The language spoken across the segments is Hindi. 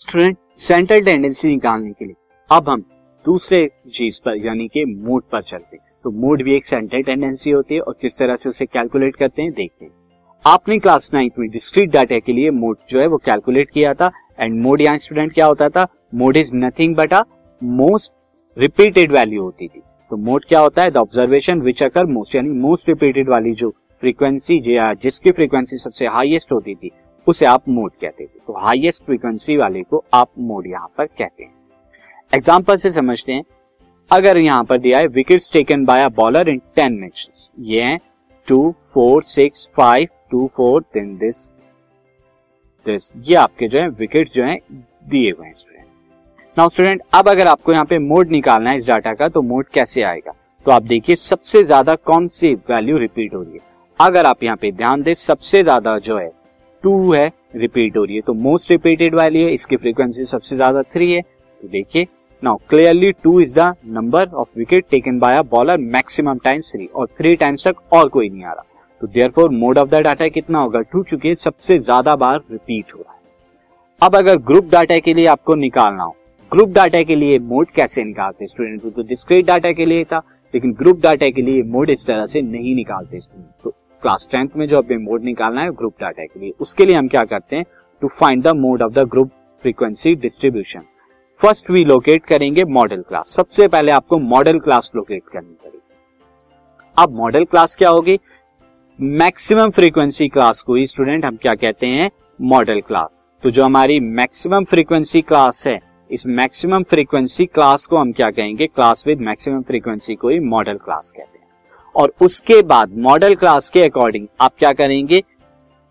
स्टूडेंट सेंट्रल टेंडेंसी निकालने के लिए। अब हम दूसरे चीज़ पर, यानी कि मोड पर चलते हैं। तो मोड भी एक सेंट्रल टेंडेंसी होती है और किस तरह से उसे कैलकुलेट करते हैं, देखते हैं। आपने क्लास नाइन्थ में डिस्क्रीट डाटा के लिए मोड जो है वो कैलकुलेट किया था। एंड मोड यहाँ स्टूडेंट क्या होता था? Mode is nothing but a most repeated value होती थी। तो मोड क्या होता है? The observation which occur most यानी मोस्ट रिपीटेड वाली जो फ्रीक्वेंसी जिसकी फ्रीक्वेंसी सबसे हाईएस्ट होती थी उसे आप मोड कहते थे तो हाईएस्ट फ्रीक्वेंसी वाले को आप मोड यहाँ पर कहते हैं। एग्ज़ाम्पल से समझते हैं। अगर यहाँ पर दिया है wicket taken by a bowler in ten minutes ये है two four six five two four then this this ये आपके जो है विकेट जो है, दिए हुए हैं स्टूडेंट नाउ स्टूडेंट अब अगर आपको यहाँ पे मोड निकालना है इस डाटा का तो मोड कैसे आएगा? तो आप देखिए, सबसे ज़्यादा कौन सी वैल्यू रिपीट हो रही है? अगर आप यहाँ पे ध्यान दें, सबसे ज़्यादा जो है टू है रिपीट हो रही है। तो मोस्ट रिपीटेड वैल्यू है, इसकी फ्रीक्वेंसी सबसे ज़्यादा थ्री है। तो देखिए now clearly two is the number of wicket taken by a bowler maximum times three और थ्री टाइम्स तक और कोई नहीं आ रहा। तो therefore mode of the data कितना होगा? टू क्योंकि सबसे ज़्यादा बार रिपीट हो रहा है। अब अगर ग्रुप डाटा के लिए आपको निकालना हो ग्रुप डाटा के लिए मोड कैसे निकालते स्टूडेंट तो डिस्क्रीट डाटा के लिए था, लेकिन ग्रुप डाटा के लिए मोड इस तरह से नहीं निकालते स्टूडेंट तो क्लास टेंथ में जो हमें मोड निकालना है ग्रुप डाटा के लिए। उसके लिए हम क्या करते हैं? To find the mode of the group frequency distribution first we locate करेंगे मॉडल क्लास सबसे पहले आपको मॉडल क्लास लोकेट करनी पड़ेगी। अब मॉडल क्लास क्या होगी? मैक्सिमम फ्रीक्वेंसी क्लास को ही स्टूडेंट हम क्या कहते हैं? मॉडल क्लास तो जो हमारी मैक्सिमम फ्रीक्वेंसी क्लास है, इस मैक्सिमम फ्रीक्वेंसी क्लास को हम क्या कहेंगे? क्लास विद मैक्सिमम फ्रीक्वेंसी को ही मॉडल क्लास कहते हैं। और उसके बाद मॉडल क्लास के अकॉर्डिंग आप क्या करेंगे?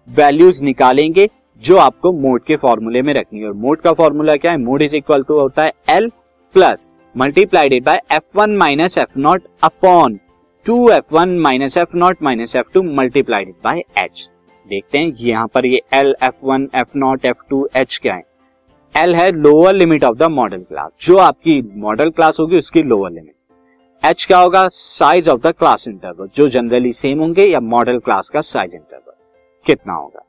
वैल्यूज़ निकालेंगे, जो आपको मोड के फॉर्मूले में रखनी है। और मोड का फॉर्मूला क्या है? मोड इज़ इक्वल टू होता है L plus multiplied by F one minus F naught upon two F one minus F naught minus F two multiplied by H देखते हैं यहाँ पर ये L F one F naught F two H क्या है? एल है lower limit of the modal class जो आपकी मॉडल क्लास होगी, उसकी लोअर लिमिट एच क्या होगा? Size of the class interval जो जनरली सेम होंगे या मॉडल क्लास का साइज़ इंटरवल कितना होगा?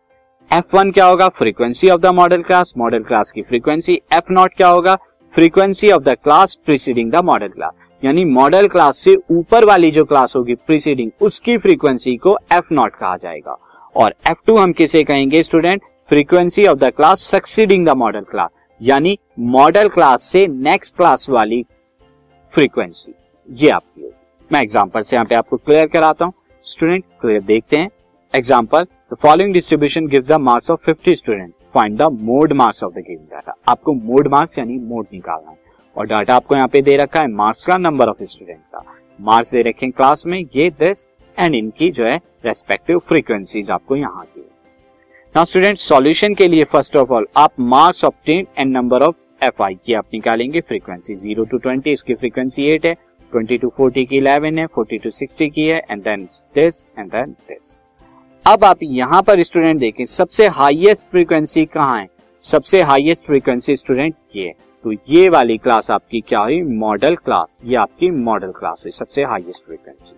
एफ़ वन क्या होगा? Frequency of the modal class modal class की फ्रीक्वेंसी एफ़ नॉट क्या होगा? Frequency of the class preceding the modal class यानी मॉडल क्लास से ऊपर वाली जो क्लास होगी प्रीसीडिंग उसकी फ्रीक्वेंसी को एफ़ नॉट कहा जाएगा। और एफ़ टू हम किसे कहेंगे student frequency of the class succeeding the modal class यानी मॉडल क्लास से नेक्स्ट क्लास वाली फ्रीक्वेंसी ये आपकी होगी। मैं एग्जांपल से यहाँ पे आपको क्लियर कराता हूँ। स्टूडेंट क्लियर देखते हैं। Example the following distribution gives the marks of 50 student find the mode marks of the given data आपको मोड मार्क्स यानी मोड निकालना है। और डाटा आपको यहाँ पे दे रखा है मार्क्स का नंबर ऑफ़ स्टूडेंट का। मार्क्स दे रखे क्लास में, ये दिस एंड इनकी जो है रेस्पेक्टिव फ्रीक्वेंसीज आपको यहाँ की। नाउ स्टूडेंट सॉल्यूशन के लिए फ़र्स्ट ऑफ़ ऑल आप marks obtain and number of F I की आप निकालेंगे। फ्रीक्वेंसी ज़ीरो टू ट्वेंटी इसकी फ्रीक्वेंसी एट है। ट्वेंटी टू फोर्टी की इलेवन है, फोर्टी टू सिक्सटी की है and then this and then this अब आप यहाँ पर स्टूडेंट देखें, सबसे हाईएस्ट फ्रीक्वेंसी कहाँ है? सबसे हाईएस्ट फ्रीक्वेंसी स्टूडेंट ये तो ये वाली क्लास आपकी क्या हुई? मॉडल क्लास ये आपकी मॉडल क्लास है, सबसे highest frequency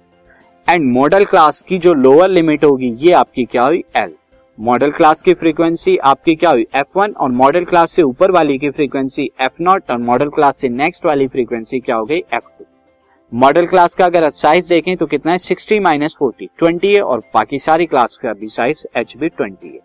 and modal class की जो लोअर लिमिट होगी, ये आपकी क्या हुई? एल मॉडल क्लास की फ्रीक्वेंसी आपकी क्या हुई? एफ़ वन और मॉडल क्लास से ऊपर वाली की फ्रीक्वेंसी एफ़ नॉट और मॉडल क्लास से नेक्स्ट वाली फ्रीक्वेंसी क्या हो गई? एफ़ टू मॉडल क्लास का अगर साइज़ देखें तो कितना है? सिक्सटी माइनस फोर्टी ट्वेंटी है और बाकी सारी क्लास का भी साइज़ एच भी ट्वेंटी है।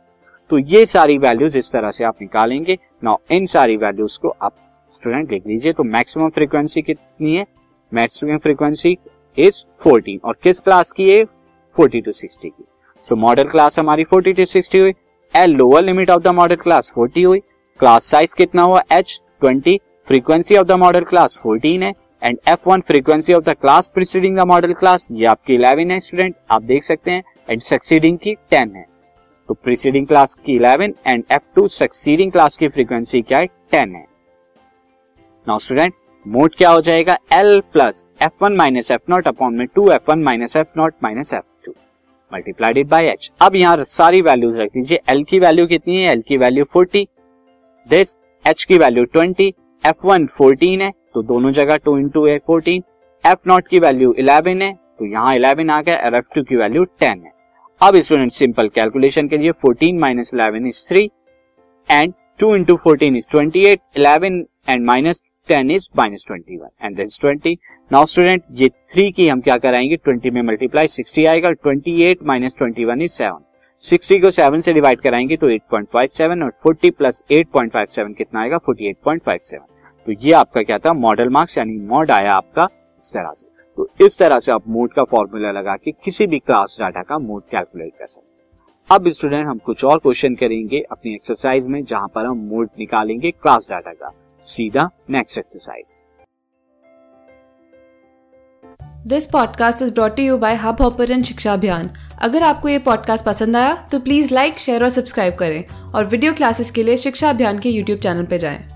तो ये सारी वैल्यूज़ इस तरह से आप निकालेंगे। नाउ इन सारी वैल्यूज़ को आप स्टूडेंट लिख लीजिए तो मैक्सिमम फ्रीक्वेंसी कितनी है? मैक्सिमम फ्रीक्वेंसी इज़ फोर्टीन और किस क्लास की है? फोर्टी टू सिक्सटी की। सो मॉडल क्लास हमारी फोर्टी टू सिक्सटी हुई। L lower limit of the modal class forty हुई। क्लास साइज़ कितना हुआ? H twenty frequency of the modal class fourteen है। And F one frequency of the class preceding the modal class ये आपकी इलेवन है स्टूडेंट आप देख सकते हैं एंड सक्सीडिंग की टेन है। तो प्रीसीडिंग क्लास की eleven and F two succeeding class की फ्रीक्वेंसी क्या है? टेन है। नाउ स्टूडेंट मोड क्या हो जाएगा? L plus F one minus F naught upon में two F one minus F naught minus F two multiplied by H अब यहाँ सारी वैल्यूज़ रख दीजिए। एल की वैल्यू कितनी है? एल की वैल्यू फोर्टी दिस एच की value twenty F one fourteen है। तो दोनों जगह टू इंटू है फोर्टीन एफ़ नॉट की वैल्यू इलेवन है तो यहाँ इलेवन आ गया, और एफ़ टू की वैल्यू टेन है। अब स्टूडेंट सिंपल कैलकुलेशन के लिए fourteen minus eleven is three and two into fourteen is twenty eight eleven and minus ten is minus twenty one and this twenty now student ये थ्री की हम क्या कराएँगे? ट्वेंटी में मल्टीप्लाई सिक्सटी आएगा twenty eight minus twenty one is seven sixty को सेवन से डिवाइड कराएँगे तो एट पॉइंट फाइव सेवन और forty plus eight point five seven कितना आएगा? Forty eight point five seven तो ये आपका क्या था? मॉडल मार्क्स यानी मॉड आया आपका इस तरह से। तो इस तरह से आप मोड का फॉर्मूला लगा के किसी भी क्लास डाटा का मोड कैलकुलेट कर सकते अब स्टूडेंट हम कुछ और क्वेश्चन करेंगे अपनी एक्सरसाइज में, जहाँ पर हम मोड निकालेंगे क्लास डाटा का। सीधा next exercise this podcast is brought you by Hubhopper Shiksha Abhiyan अगर आपको ये पॉडकास्ट पसंद आया तो प्लीज़ लाइक शेयर और सब्सक्राइब करें। और वीडियो क्लासेस के लिए शिक्षा अभियान के यूट्यूब चैनल पर जाएँ।